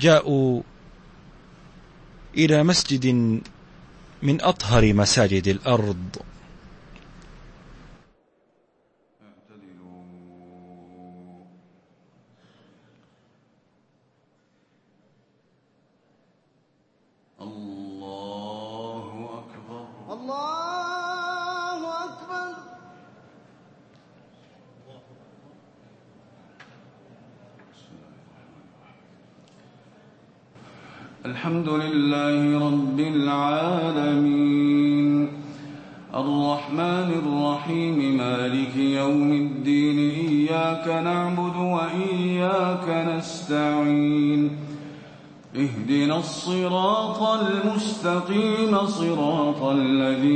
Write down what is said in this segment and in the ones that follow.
جاءوا إلى مسجد من أطهر مساجد الأرض. المستقيم صراط الذين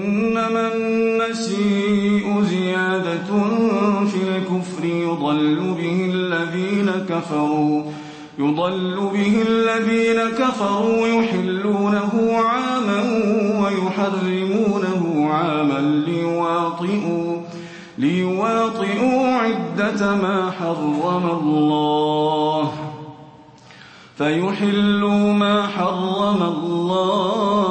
إنما النسيء زيادة في الكفر يضل به الذين كفروا يضل به الذين كفروا يحلونه عاما ويحرمونه عاما ليواطئوا ليواطئوا عدة ما حرم الله. فيحلوا ما حرم الله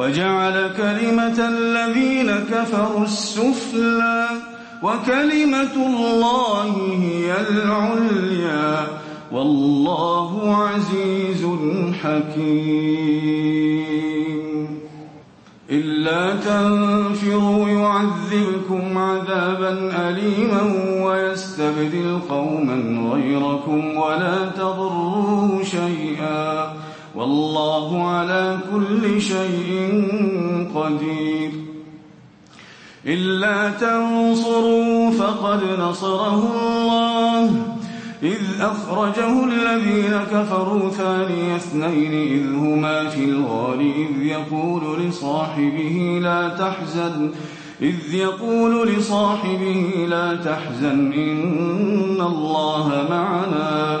وجعل كلمة الذين كفروا السفلى وكلمة الله هي العليا. والله عزيز حكيم. إلا تنفروا يعذبكم عذابا أليما ويستبدل قوما غيركم ولا تضروه شيئا. والله على كل شيء قدير. إلا تنصروا فقد نصره الله. إذ أخرجه الذين كفروا ثاني اثنين إذ هما في الغار إذ يقول لصاحبه لا تحزن إذ يقول لصاحبه لا تحزن إن الله معنا.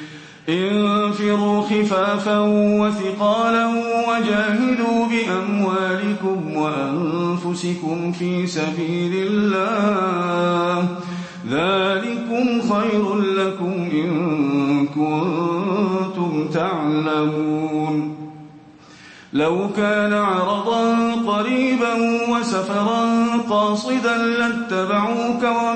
انفروا خفافا وثقالا وجاهدوا بأموالكم وأنفسكم في سبيل الله. ذلكم خير لكم إن كنتم تعلمون. لو كان عرضا قريبا وسفرا قاصدا لاتبعوك و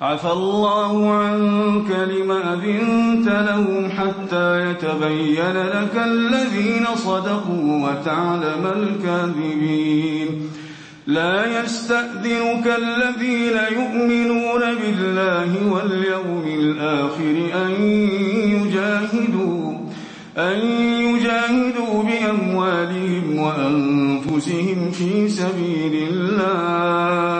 عفى الله عنك لما أذنت لهم حتى يتبين لك الذين صدقوا وتعلم الكاذبين. لا يستأذنك الذين يؤمنون بالله واليوم الآخر أن يجاهدوا أن يجاهدوا بأموالهم وأنفسهم في سبيل الله.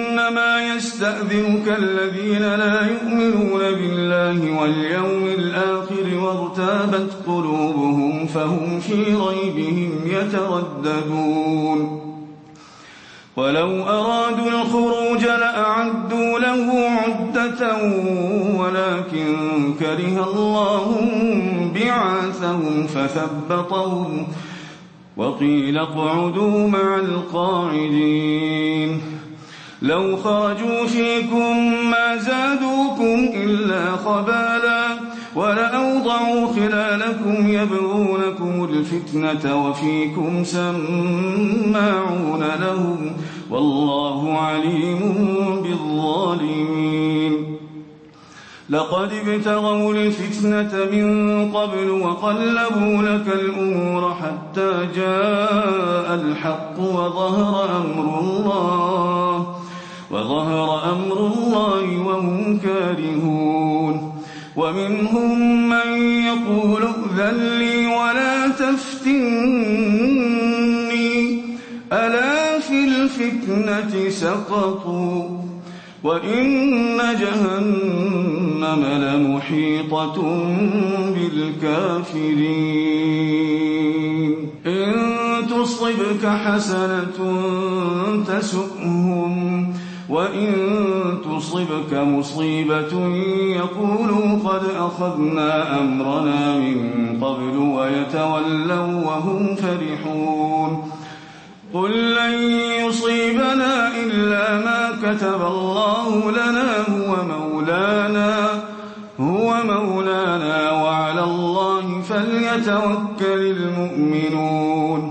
يستأذنك الذين لا يؤمنون بالله واليوم الآخر وارتابت قلوبهم فهم في ريبهم يترددون. ولو أرادوا الخروج لأعدوا له عدة ولكن كره الله بعاثهم فثبطهم وقيل اقعدوا مع القاعدين. لو خرجوا فيكم ما زادوكم إلا خبالا ولأوضعوا خلالكم يبغونكم الفتنة وفيكم سماعون لهم والله عليم بالظالمين. لقد ابتغوا الفتنة من قبل وقلبوا لك الأمور حتى جاء الحق وظهر أمر الله. وظهر أمر الله وهم كارهون ومنهم من يقول ائذن لي ولا تفتني. ألا في الفتنة سقطوا وإن جهنم لمحيطة بالكافرين. إن تصبك حسنة تسؤهم وإن تصبك مصيبة يقولوا قد أخذنا أمرنا من قبل ويتولوا وهم فرحون قل لن يصيبنا إلا ما كتب الله لنا هو مولانا هو مولانا وعلى الله فليتوكل المؤمنون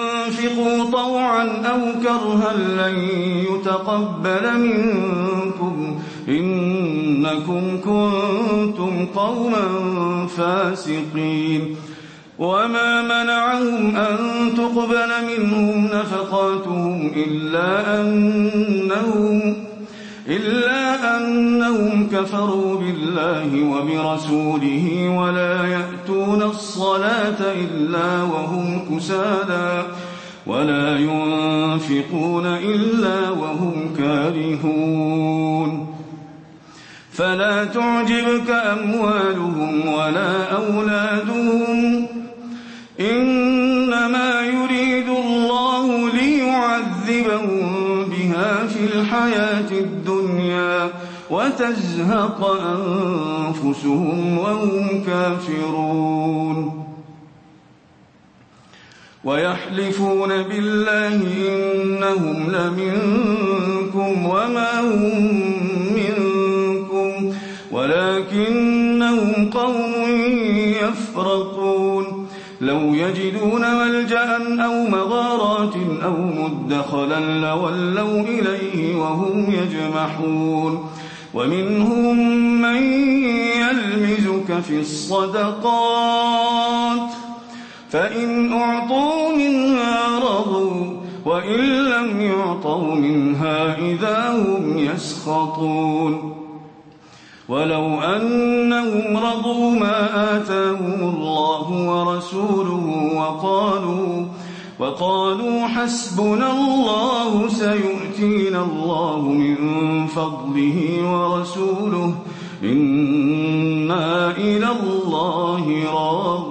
أنفقوا طوعا أو كرها لن يتقبل منكم. إنكم كنتم قوما فاسقين. وما منعهم أن تقبل منهم نفقاتهم إلا أنهم إلا أنهم كفروا بالله وبرسوله ولا يأتون الصلاة إلا وهم كسالى ولا ينفقون إلا وهم كارهون. فلا تعجبك أموالهم ولا أولادهم. إنما يريد الله ليعذبهم بها في الحياة الدنيا وتزهق أنفسهم وهم كافرون. ويحلفون بالله إنهم لمنكم وما هم منكم ولكنهم قوم يفرقون لو يجدون ملجأ أو مغارات أو مدخلا لولوا إليه وهم يجمحون. ومنهم من يلمزك في الصدقات. فإن أعطوا منها رضوا وإن لم يعطوا منها إذا هم يسخطون. ولو أنهم رضوا ما آتاهم الله ورسوله وقالوا وقالوا حسبنا الله سيؤتينا الله من فضله ورسوله إنا إلى الله راغبون.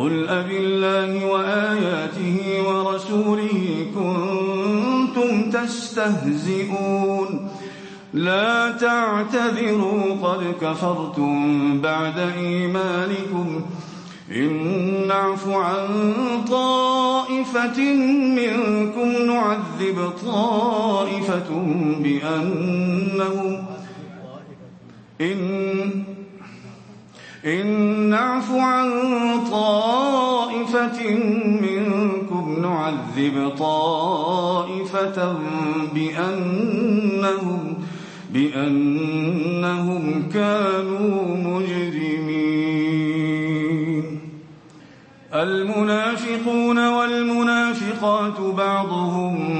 قل أب الله وآياته ورسوله كنتم تستهزئون لا تعتذروا قد كفرتم بعد إيمانكم إن نعف عن طائفة منكم نعذب طائفة بأنهم إن إن نعف عن طائفة منكم نعذب طائفة بأنهم بأنهم كانوا مجرمين. المنافقون والمنافقات بعضهم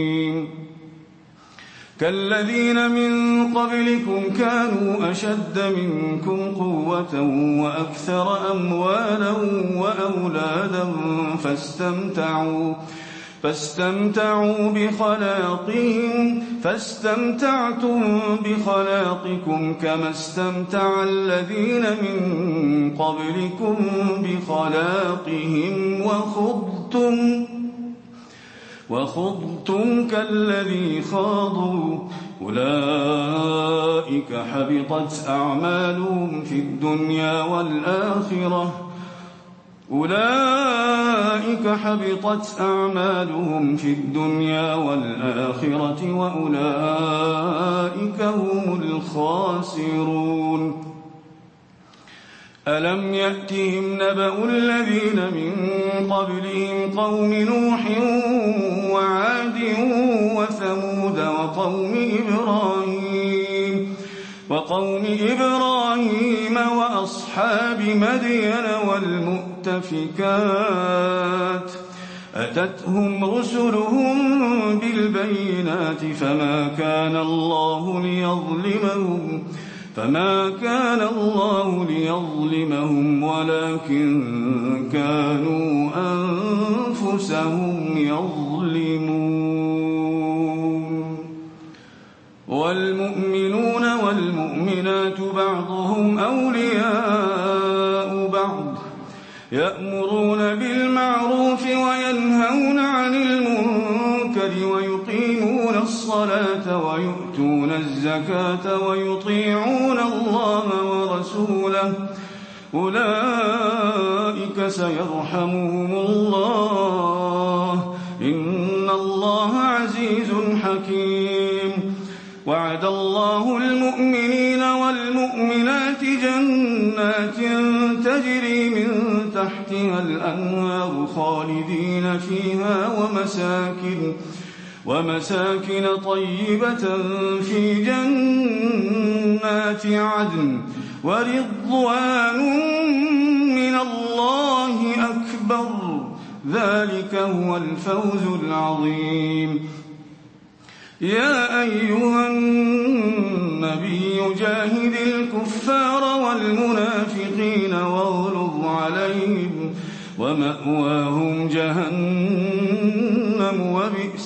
كالذين من قبلكم كانوا أشد منكم قوة وأكثر أموالا وأولادا فاستمتعوا فاستمتعوا بخلاقهم فاستمتعتم بخلاقكم كما استمتع الذين من قبلكم بخلاقهم وخضتم. وخضتم كالذي خاضوا أولئك حبطت أعمالهم في الدنيا والآخرة. أولئك حبطت أعمالهم في الدنيا والآخرة وأولئك هم الخاسرون. ألم يأتهم نبأ الذين من قبلهم قوم نوح وعاد وثمود وقوم إبراهيم وقوم إبراهيم وأصحاب مدين والمؤتفكات أتتهم رسلهم بالبينات فما كان الله ليظلمهم فما كان الله ليظلمهم ولكن كانوا أنفسهم يظلمون والمؤمنون والمؤمنات بعضهم أولياء بعض يأمرون الصلاة ويؤتون الزكاة ويطيعون الله ورسوله. أولئك سيرحمهم الله. إن الله عزيز حكيم. وعد الله المؤمنين والمؤمنات جنات تجري من تحتها الأنهار خالدين فيها ومساكن ومساكن طيبة في جنات عدن ورضوان من الله أكبر. ذلك هو الفوز العظيم. يا أيها النبي جاهد الكفار والمنافقين واغلظ عليهم ومأواهم جهنم وبئس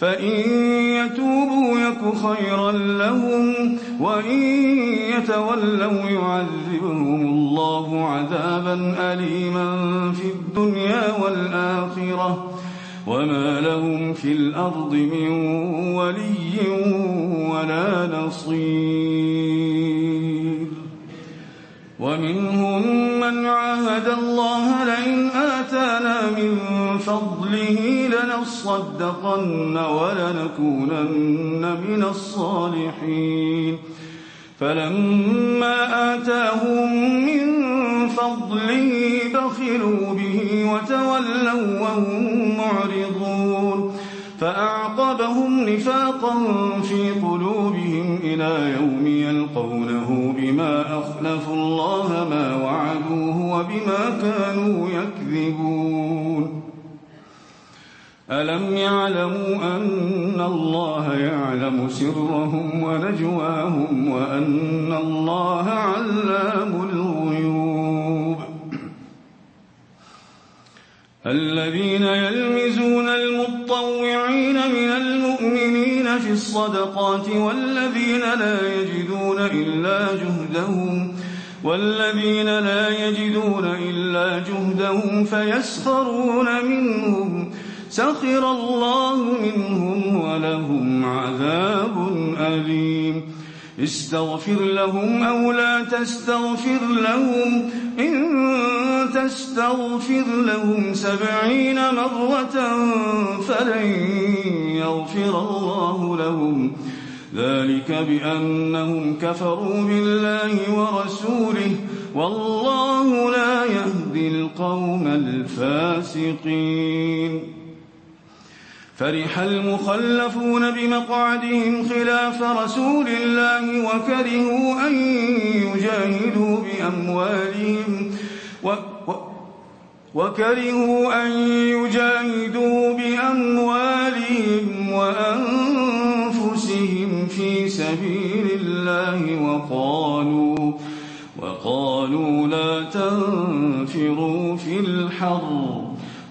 فإن يتوبوا يك خيرا لهم وإن يتولوا يعذبهم الله عذابا أليما في الدنيا والآخرة. وما لهم في الأرض من ولي ولا نصير. ومنهم من عاهد الله لئن آتانا من فضله لنصدقن ولنكونن من الصالحين. فلما آتاهم من فضله بخلوا به وتولوا وهم معرضون. فأعقبهم نفاقا في قلوبهم إلى يوم يلقونه بما أخلفوا الله ما وعدوه وبما كانوا يكذبون. ألم يعلموا أن الله يعلم سرهم ونجواهم وأن الله علام الغيوب؟ الذين يلمزون المطوعين من المؤمنين في الصدقات والذين لا يجدون إلا جهدهم والذين لا يجدون إلا جهدهم فيسخرون منهم سخر الله منهم ولهم عذاب أليم. استغفر لهم أو لا تستغفر لهم. إن تستغفر لهم سبعين مرة فلن يغفر الله لهم. ذلك بأنهم كفروا بالله ورسوله. والله لا يهدي القوم الفاسقين. فرح المخلفون بمقعدهم خلاف رسول الله وكرهوا أن يجاهدوا بأموالهم و و وكرهوا أن يجاهدوا بأموالهم وأنفسهم في سبيل الله وقالوا وقالوا لا تنفروا في الحر.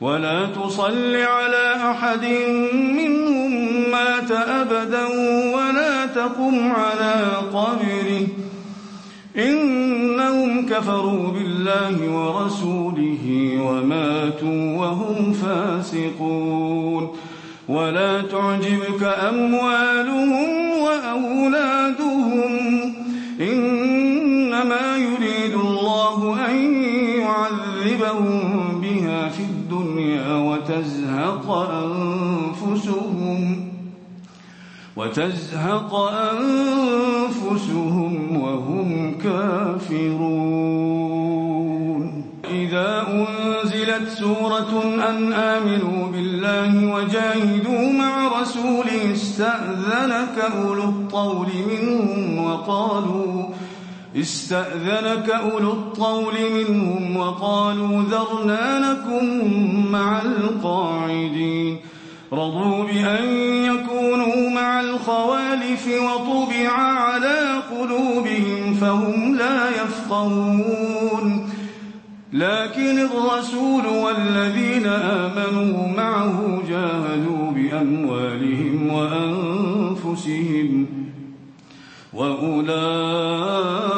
ولا تصل على أحد منهم مات أبدا ولا تقم على قبره. إنهم كفروا بالله ورسوله وماتوا وهم فاسقون. ولا تعجبك أموالهم وأولادهم. إنما يريد الله أن يعذبهم وتزهق أنفسهم وتزهق أنفسهم وهم كافرون. إذا أنزلت سورة أن آمنوا بالله وجاهدوا مع رسوله استأذنك أولو الطول منهم وقالوا استأذنك أولو الطول منهم وقالوا ذرنا لكم مع القاعدين. رضوا بأن يكونوا مع الخوالف وطبع على قلوبهم فهم لا يفقهون. لكن الرسول والذين آمنوا معه جاهدوا بأموالهم وأنفسهم وأولئك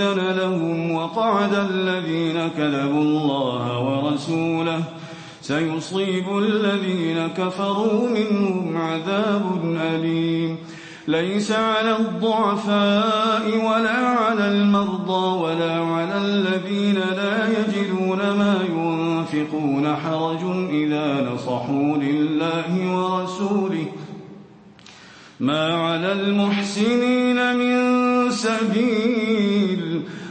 ليؤذن لهم وقعد الذين كذبوا الله ورسوله. سيصيب الذين كفروا منهم عذاب أليم. ليس على الضعفاء ولا على المرضى ولا على الذين لا يجدون ما ينفقون حرج إذا نصحوا لله ورسوله. ما على المحسنين من سبيل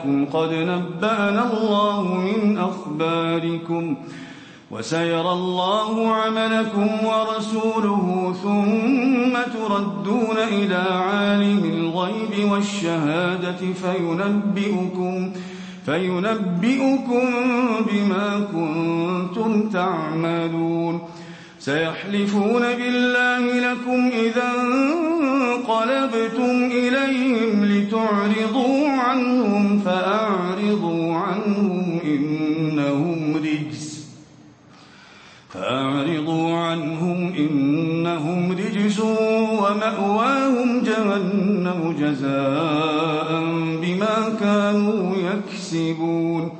لكم قد نبأنا الله من أخباركم وسيرى الله عملكم ورسوله ثم تردون إلى عالم الغيب والشهادة فينبئكم فينبئكم بما كنتم تعملون سيحلفون بالله لكم إذا انقلبتم إليهم لتعرضوا عنهم فأعرضوا عنهم إنهم رجس. فأعرضوا عنهم إنهم رجس ومأواهم جهنم جزاء بما كانوا يكسبون.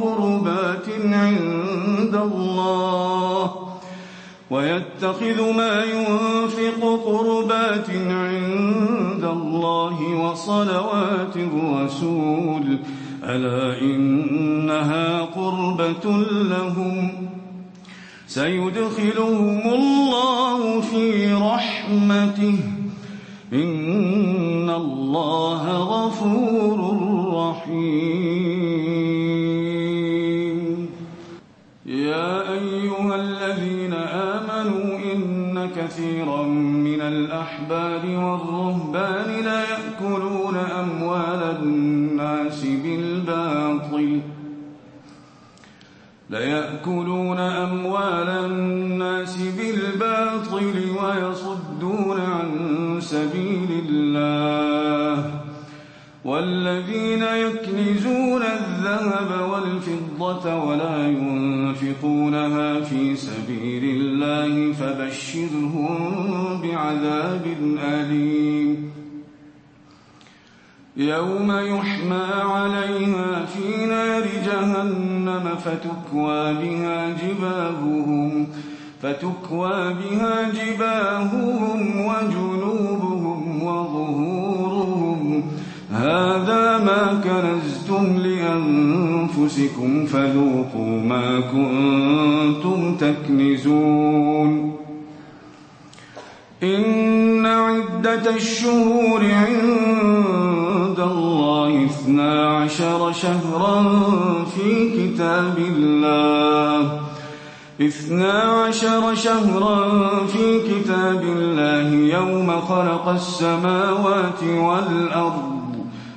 قربات عند الله ويتخذ ما ينفق قربات عند الله وصلوات الرسول ألا إنها قربة لهم سيدخلهم الله في رحمته إن الله غفور رحيم الأحبار والرهبان لا يأكلون أموال الناس بالباطل. ليأكلون أموال الناس بالباطل ويصدون عن سبيل الله. والذين يكنزون الذهب والفضة ولا ينفقونها في سبيل الله فبشرهم بعذاب أليم. يوم يحمى عليها في نار جهنم فتكوى بها جباههم فتكوى بها جباههم وجنوبهم وظهورهم هذا ما كنزتم لأنفسكم فذوقوا ما كنتم تكنزون. إن عدة الشهور عند الله اثنا عشر شهرا في كتاب الله. اثنا عشر شهرا في كتاب الله يوم خلق السماوات والأرض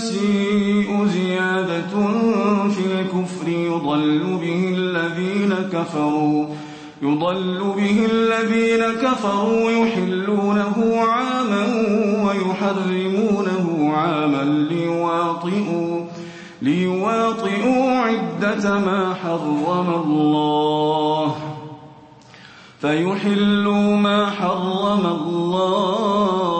النسيء زيادة في الكفر يضل به الذين كفروا يضل به الذين كفروا يحلونه عاما ويحرمونه عاما ليواطئوا ليواطئوا عدة ما حرم الله. فيحلوا ما حرم الله.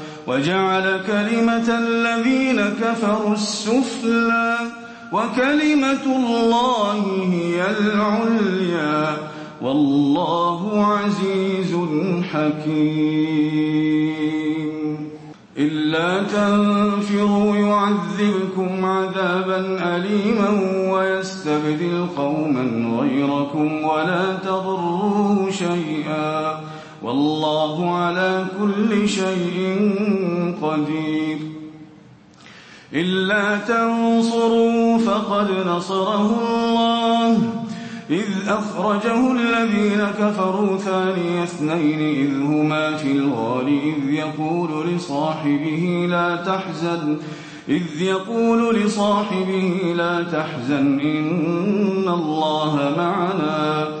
وجعل كلمة الذين كفروا السفلى وكلمة الله هي العليا. والله عزيز حكيم. إلا تنفروا يعذبكم عذابا أليما ويستبدل قوما غيركم ولا تضروه شيئا. والله على كل شيء قدير. إلا تنصروا فقد نصره الله. إذ أخرجه الذين كفروا ثاني اثنين إذ هما في الغار إذ يقول لصاحبه لا تحزن إذ يقول لصاحبه لا تحزن إن الله معنا.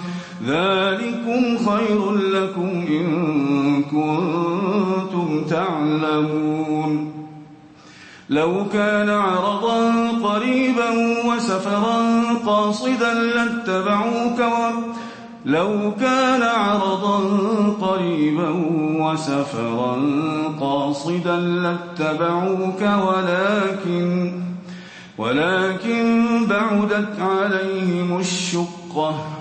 ذلكم خير لكم إن كنتم تعلمون لو كان عرضا قريبا وسفرا قاصدا لاتبعوك. لو كان عرضا قريبا وسفرا قاصدا لاتبعوك ولكن ولكن بعدت عليهم الشقة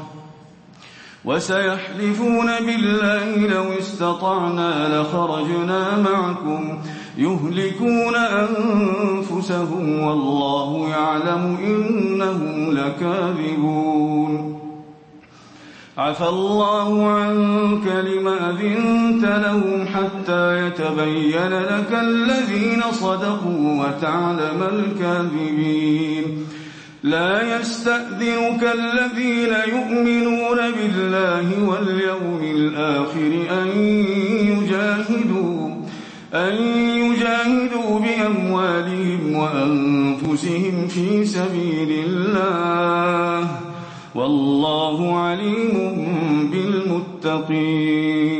وسيحلفون بالله لو استطعنا لخرجنا معكم يهلكون أنفسهم والله يعلم إنهم لكاذبون. عفى الله عنك لما أذنت لهم حتى يتبين لك الذين صدقوا وتعلم الكاذبين. لا يستأذنك الذين يؤمنون بالله واليوم الآخر أن يجاهدوا أن يجاهدوا بأموالهم وأنفسهم في سبيل الله. والله عليم بالمتقين.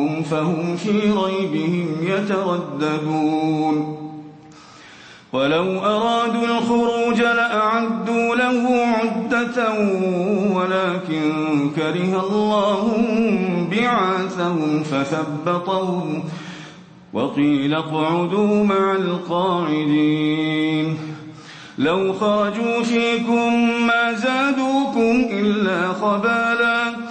فهم في ريبهم يترددون. ولو أرادوا الخروج لأعدوا له عدة ولكن كره الله بعاثهم فثبطهم وقيل اقعدوا مع القاعدين. لو خرجوا فيكم ما زادوكم إلا خبالا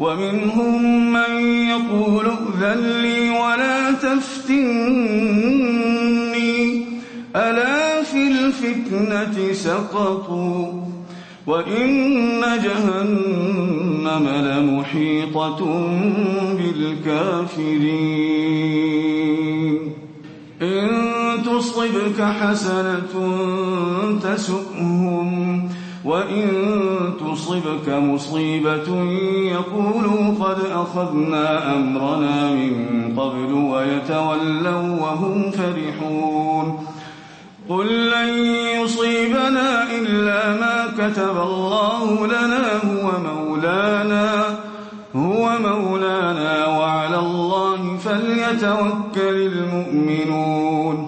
ومنهم من يقول ائذن لي ولا تفتني. ألا في الفتنة سقطوا وإن جهنم لمحيطة بالكافرين. إن تصبك حسنة تسؤهم وإن تصبك مصيبة يقولوا قد أخذنا أمرنا من قبل ويتولوا وهم فرحون قل لن يصيبنا إلا ما كتب الله لنا هو مولانا هو مولانا وعلى الله فليتوكل المؤمنون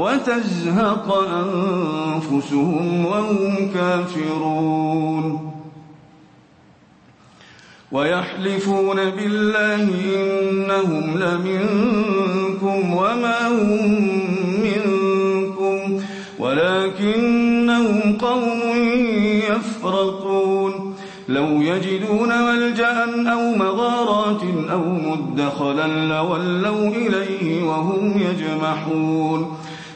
وتزهق أنفسهم وهم كافرون. ويحلفون بالله إنهم لمنكم وما هم منكم ولكنهم قوم يفرقون لو يجدون ملجأ أو مغارات أو مدخلا لولوا إليه وهم يجمحون.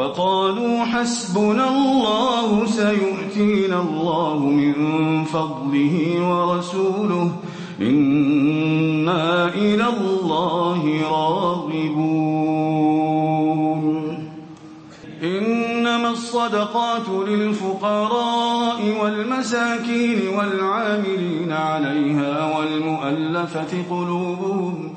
وقالوا حسبنا الله سيؤتينا الله من فضله ورسوله. إنا إلى الله راغبون. إنما الصدقات للفقراء والمساكين والعاملين عليها والمؤلفة قلوبهم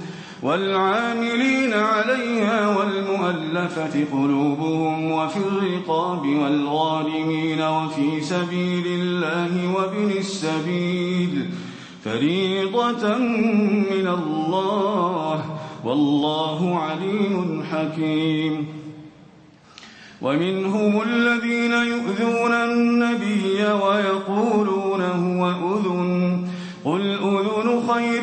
والعاملين عليها والمؤلفة قلوبهم وفي الرقاب والغارمين وفي سبيل الله وابن السبيل فريضة من الله والله عليم حكيم. ومنهم الذين يؤذون النبي ويقولون هو أذن قل أذن خير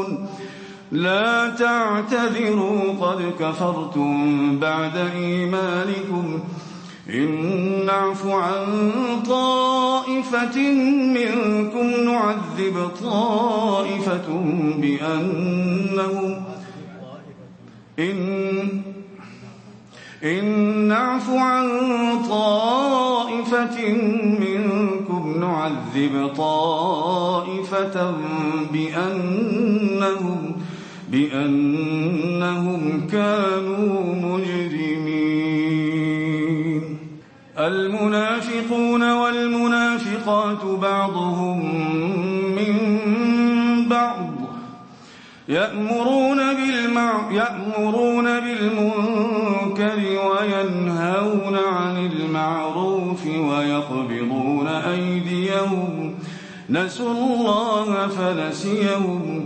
لا تعتذروا قد كفرتم بعد إيمانكم. إن نعف عن طائفة منكم نعذب طائفة بأنهم إن إن نعف عن طائفة منكم نعذب طائفة بأنهم بأنهم كانوا مجرمين. المنافقون والمنافقات بعضهم من بعض. يأمرون, بالمع... يأمرون بالمنكر وينهون عن المعروف ويقبضون أيديهم. نسوا الله فنسيهم.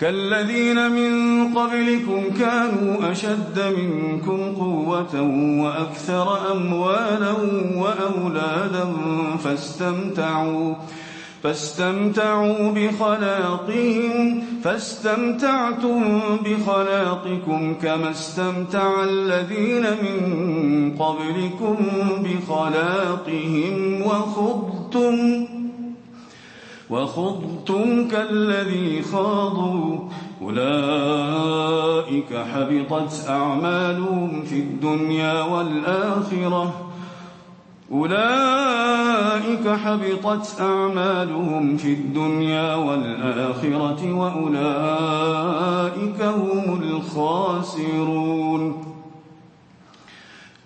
كالذين من قبلكم كانوا أشد منكم قوة وأكثر أموالا وأولادا فاستمتعوا فاستمتعوا بخلاقهم فاستمتعتم بخلاقكم كما استمتع الذين من قبلكم بخلاقهم وخضتم. وخضتم كالذي خاضوا. أولئك حبطت أعمالهم في الدنيا والآخرة. أولئك حبطت أعمالهم في الدنيا والآخرة وأولئك هم الخاسرون.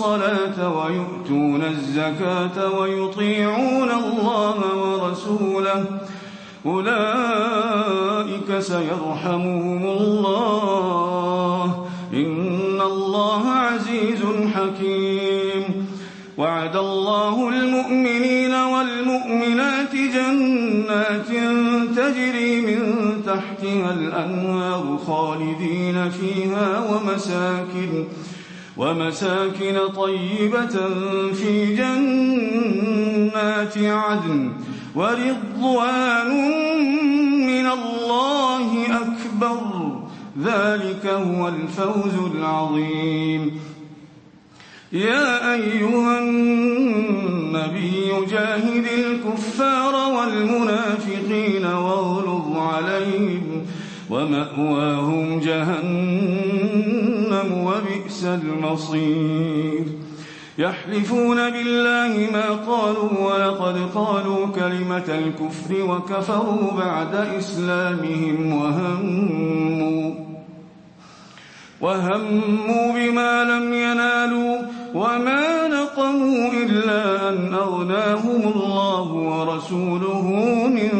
الصلاة ويؤتون الزكاة ويطيعون الله ورسوله. أولئك سيرحمهم الله. إن الله عزيز حكيم. وعد الله المؤمنين والمؤمنات جنات تجري من تحتها الأنهار خالدين فيها ومساكن ومساكن طيبة في جنات عدن ورضوان من الله أكبر. ذلك هو الفوز العظيم. يا أيها النبي جاهد الكفار والمنافقين واغلظ عليهم. ومأواهم جهنم وبئس المصير. يحلفون بالله ما قالوا ولقد قالوا كلمة الكفر وكفروا بعد إسلامهم وهموا وهموا بما لم ينالوا وما نقموا إلا أن أغناهم الله ورسوله من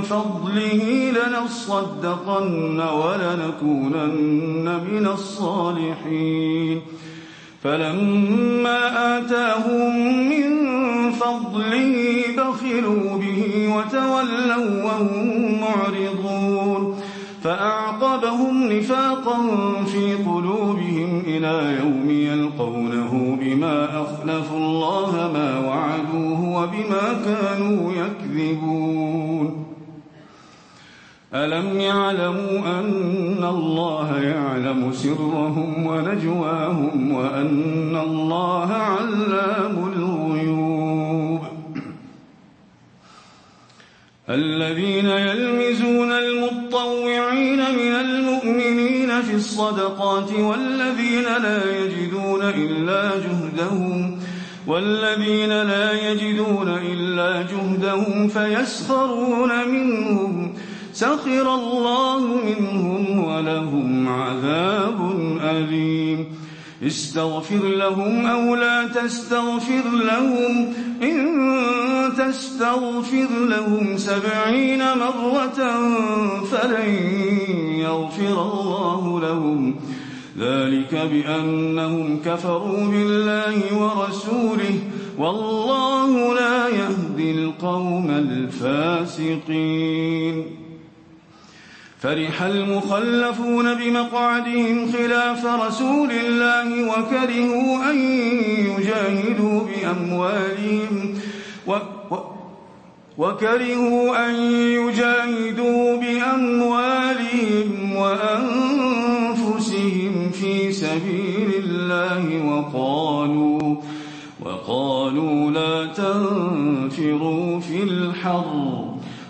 فضله لنصدقن ولنكونن من الصالحين. فلما آتاهم من فضله بخلوا به وتولوا وهم معرضون. فأعقبهم نفاقا في قلوبهم إلى يوم يلقونه بما أخلفوا الله ما وعدوه وبما كانوا يكذبون. ألم يعلموا أن الله يعلم سرهم ونجواهم وأن الله علام الغيوب الذين يلمزون المطوعين من المؤمنين في الصدقات والذين لا يجدون إلا جهدهم والذين لا يجدون إلا جهدهم فيسخرون منهم سخر الله منهم ولهم عذاب أليم. استغفر لهم أو لا تستغفر لهم. إن تستغفر لهم سبعين مرة فلن يغفر الله لهم. ذلك بأنهم كفروا بالله ورسوله. والله لا يهدي القوم الفاسقين. فرح المخلفون بمقعدهم خلاف رسول الله وكرهوا أن يجاهدوا بأموالهم و وكرهوا أن يجاهدوا بأموالهم وأنفسهم في سبيل الله وقالوا وقالوا لا تنفروا في الحر.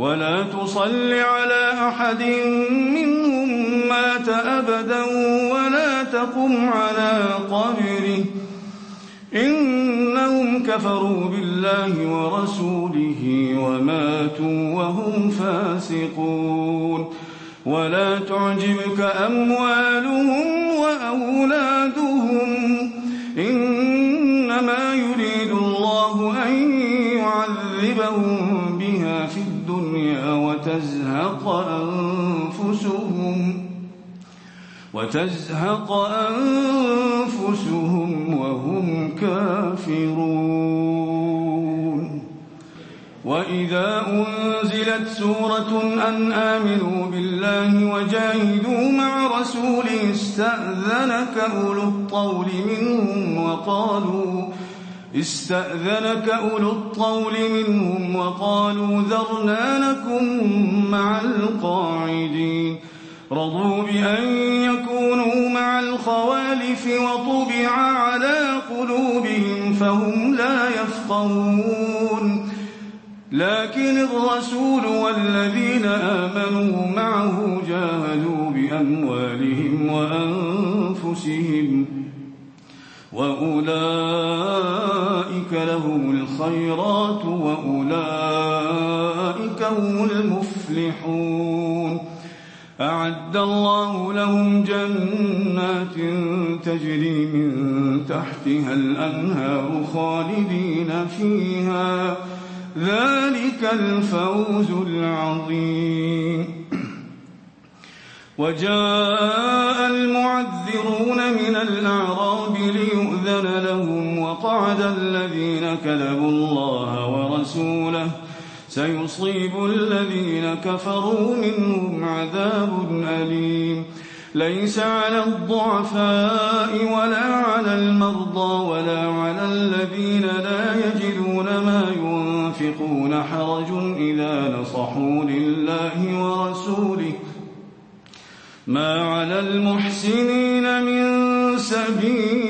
ولا تصل على أحد منهم مات أبدا ولا تقم على قبره. إنهم كفروا بالله ورسوله وماتوا وهم فاسقون. ولا تعجبك أموالهم وأولادهم. إنما يريد الله أن يعذبهم وتزهق أنفسهم وتزهق أنفسهم وهم كافرون. وإذا أنزلت سورة أن آمنوا بالله وجاهدوا مع رسوله استأذنك أولو الطول منهم وقالوا استأذنك أولو الطول منهم وقالوا ذرنا لكم مع القاعدين. رضوا بأن يكونوا مع الخوالف وطبع على قلوبهم فهم لا يفقهون. لكن الرسول والذين آمنوا معه جاهدوا بأموالهم وأنفسهم وأولئك لهم الخيرات وأولئك هم المفلحون. أعد الله لهم جنات تجري من تحتها الأنهار خالدين فيها. ذلك الفوز العظيم. وجاء المعذرون من الأعراب ليؤذن لهم وقعد الذين كذبوا الله ورسوله سيصيب الذين كفروا منهم عذاب أليم. ليس على الضعفاء ولا على المرضى ولا على الذين لا يجدون ما ينفقون حرج إذا نصحوا لله ورسوله. ما على المحسنين من سبيل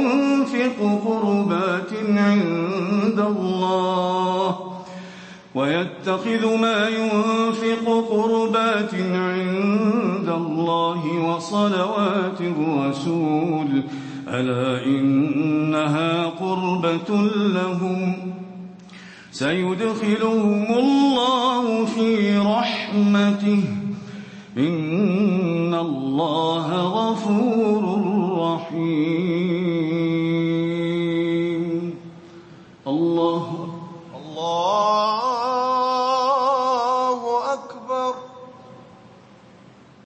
الله ويتخذ ما ينفق قربات عند الله وصلوات الرسول. ألا إنها قربة لهم؟ سيدخلهم الله في رحمته. إن الله غفور رحيم.